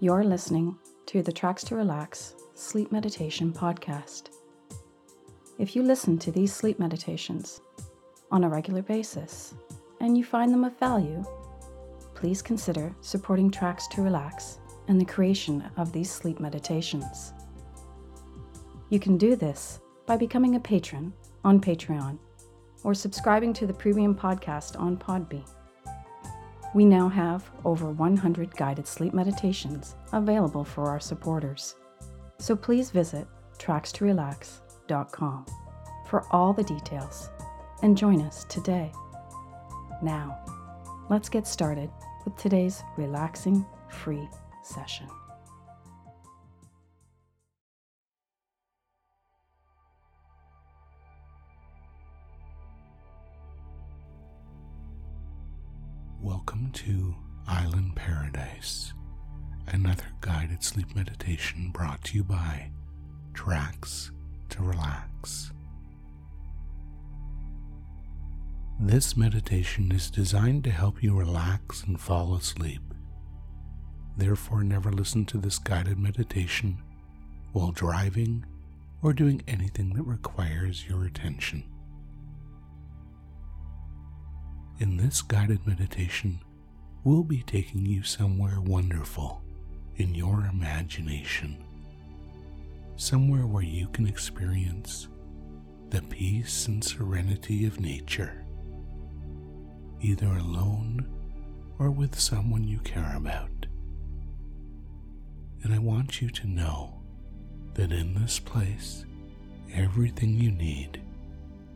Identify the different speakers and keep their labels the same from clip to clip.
Speaker 1: You're listening to the Tracks to Relax Sleep Meditation Podcast. If you listen to these sleep meditations on a regular basis and you find them of value, please consider supporting Tracks to Relax and the creation of these sleep meditations. You can do this by becoming a patron on Patreon or subscribing to the premium podcast on Podbean. We now have over 100 guided sleep meditations available for our supporters. So please visit trackstorelax.com for all the details and join us today. Now, let's get started with today's relaxing free session.
Speaker 2: Welcome to Island Paradise, another guided sleep meditation brought to you by Tracks to Relax. This meditation is designed to help you relax and fall asleep. Therefore, never listen to this guided meditation while driving or doing anything that requires your attention. In this guided meditation, we'll be taking you somewhere wonderful in your imagination. Somewhere where you can experience the peace and serenity of nature, either alone or with someone you care about. And I want you to know that in this place, everything you need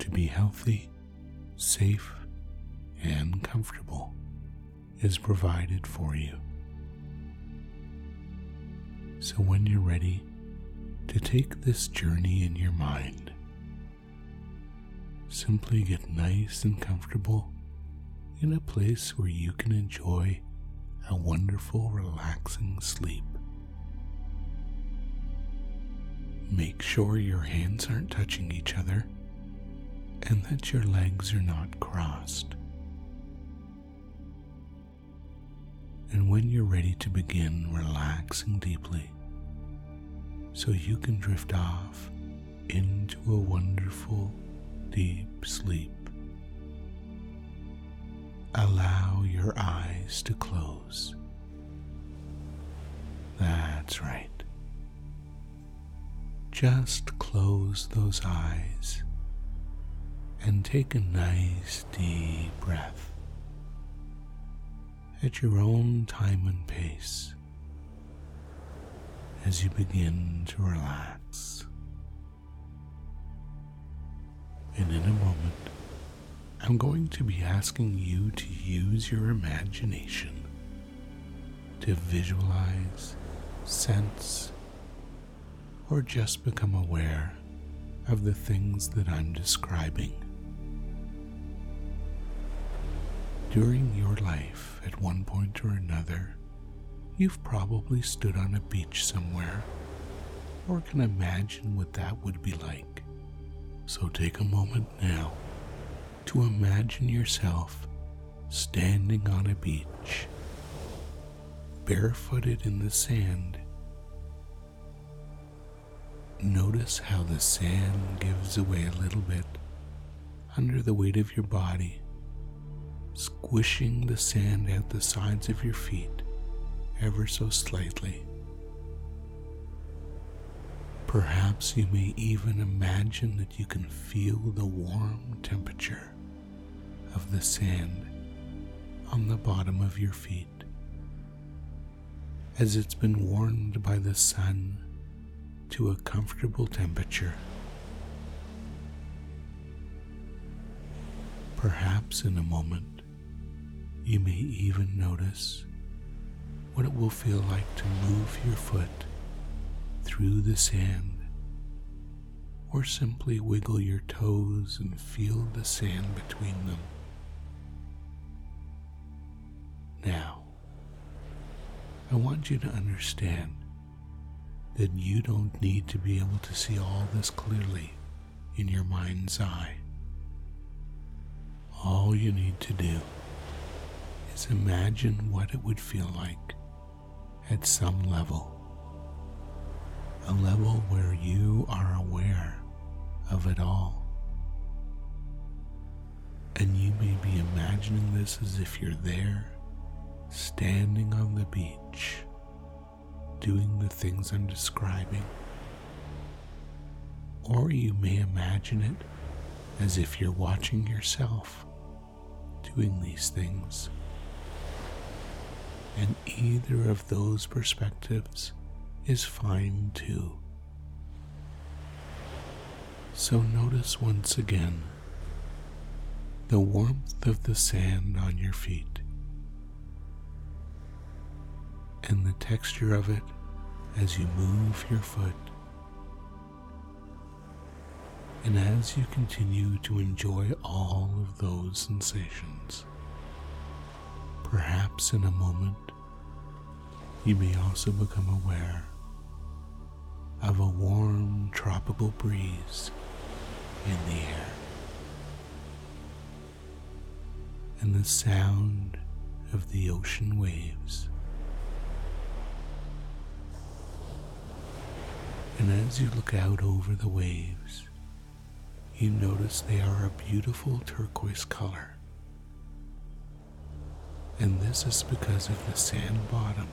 Speaker 2: to be healthy, safe, and comfortable is provided for you. So when you're ready to take this journey in your mind, simply get nice and comfortable in a place where you can enjoy a wonderful, relaxing sleep. Make sure your hands aren't touching each other and that your legs are not crossed. And when you're ready to begin relaxing deeply, so you can drift off into a wonderful deep sleep, allow your eyes to close. That's right. Just close those eyes and take a nice deep breath at your own time and pace as you begin to relax. And in a moment, I'm going to be asking you to use your imagination to visualize, sense, or just become aware of the things that I'm describing. During your life, at one point or another, you've probably stood on a beach somewhere or can imagine what that would be like. So take a moment now to imagine yourself standing on a beach, barefooted in the sand. Notice how the sand gives away a little bit under the weight of your body squishing the sand at the sides of your feet ever so slightly. Perhaps you may even imagine that you can feel the warm temperature of the sand on the bottom of your feet as it's been warmed by the sun to a comfortable temperature. Perhaps in a moment you may even notice what it will feel like to move your foot through the sand, or simply wiggle your toes and feel the sand between them. Now, I want you to understand that you don't need to be able to see all this clearly in your mind's eye. All you need to do is imagine what it would feel like at some level. A level where you are aware of it all. And you may be imagining this as if you're there, standing on the beach, doing the things I'm describing. Or you may imagine it as if you're watching yourself doing these things. And either of those perspectives is fine too. So notice once again the warmth of the sand on your feet and the texture of it as you move your foot. And as you continue to enjoy all of those sensations, perhaps in a moment, you may also become aware of a warm tropical breeze in the air and the sound of the ocean waves. And as you look out over the waves, you notice they are a beautiful turquoise color. And this is because of the sand bottom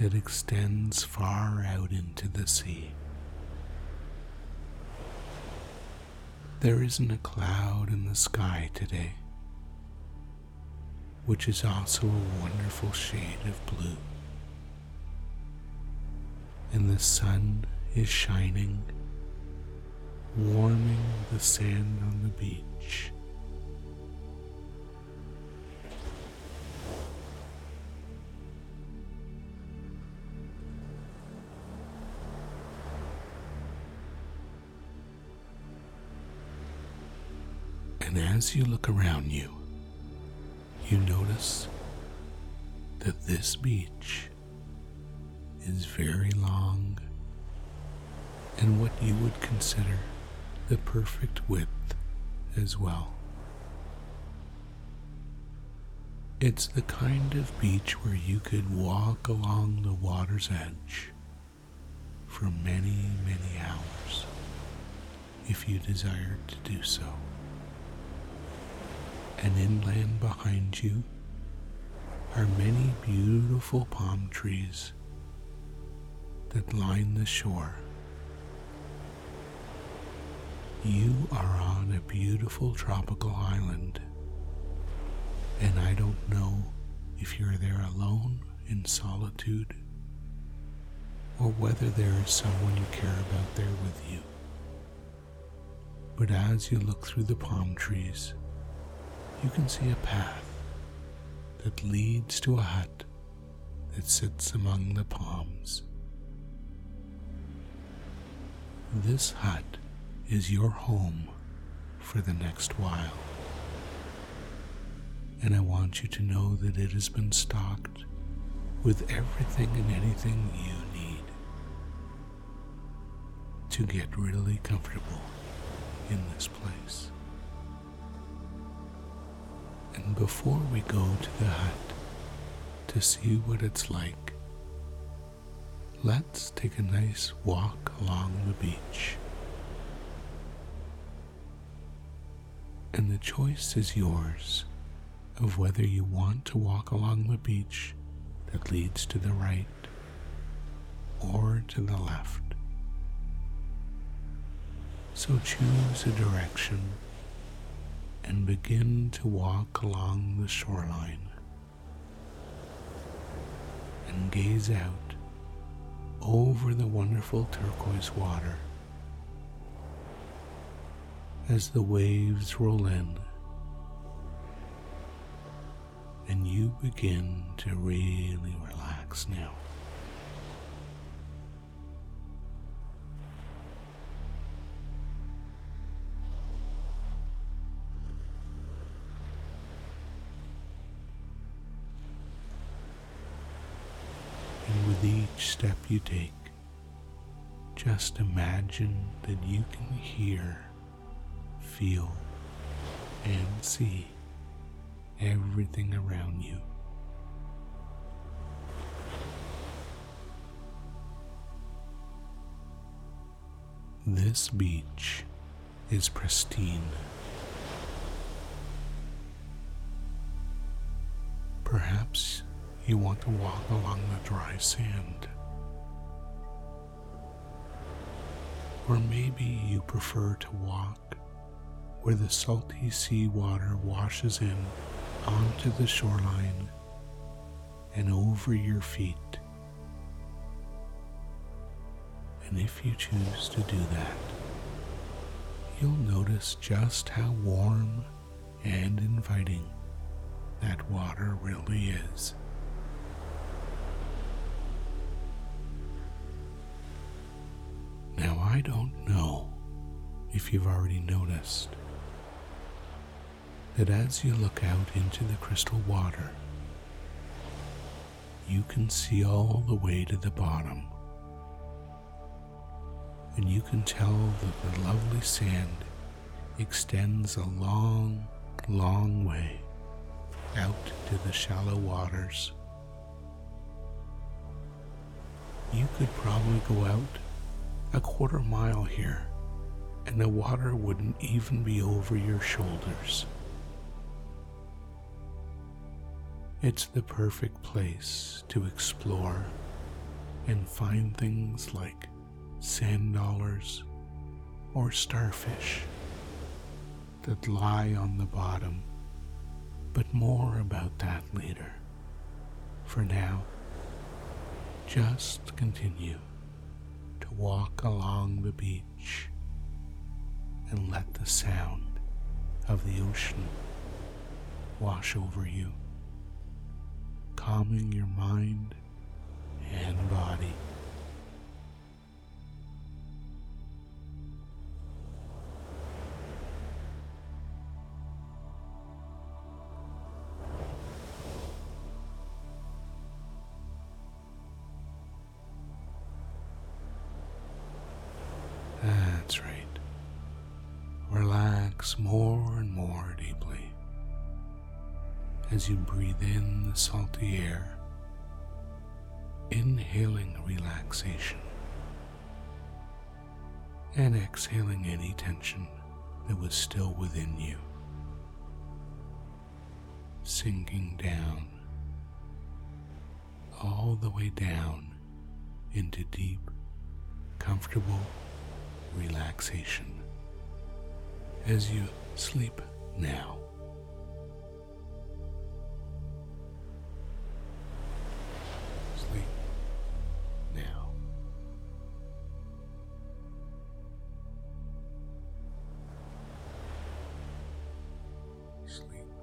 Speaker 2: that extends far out into the sea. There isn't a cloud in the sky today, which is also a wonderful shade of blue. And the sun is shining, warming the sand on the beach. And as you look around you, you notice that this beach is very long and what you would consider the perfect width as well. It's the kind of beach where you could walk along the water's edge for many, many hours if you desired to do so. And inland behind you are many beautiful palm trees that line the shore you are on a beautiful tropical island, and I don't know if you're there alone in solitude or whether there is someone you care about there with you. But as you look through the palm trees, you can see a path that leads to a hut that sits among the palms. This hut is your home for the next while. And I want you to know that it has been stocked with everything and anything you need to get really comfortable in this place. And before we go to the hut to see what it's like, let's take a nice walk along the beach. and the choice is yours of whether you want to walk along the beach that leads to the right or to the left. So choose a direction and begin to walk along the shoreline and gaze out over the wonderful turquoise water as the waves roll in and you begin to really relax now. step you take, just imagine that you can hear, feel, and see everything around you. This beach is pristine. Perhaps you want to walk along the dry sand Or maybe you prefer to walk where the salty sea water washes in onto the shoreline and over your feet. And if you choose to do that, you'll notice just how warm and inviting that water really is. Now, I don't know if you've already noticed that as you look out into the crystal water, you can see all the way to the bottom. And you can tell that the lovely sand extends a long, long way out to the shallow waters. You could probably go out a quarter mile here and the water wouldn't even be over your shoulders. It's the perfect place to explore and find things like sand dollars or starfish that lie on the bottom. But more about that later. For now, just continue walk along the beach and let the sound of the ocean wash over you calming your mind and body. That's right. Relax more and more deeply as you breathe in the salty air, inhaling relaxation and exhaling any tension that was still within you, sinking down, all the way down into deep, comfortable relaxation as you sleep now. Sleep now. Sleep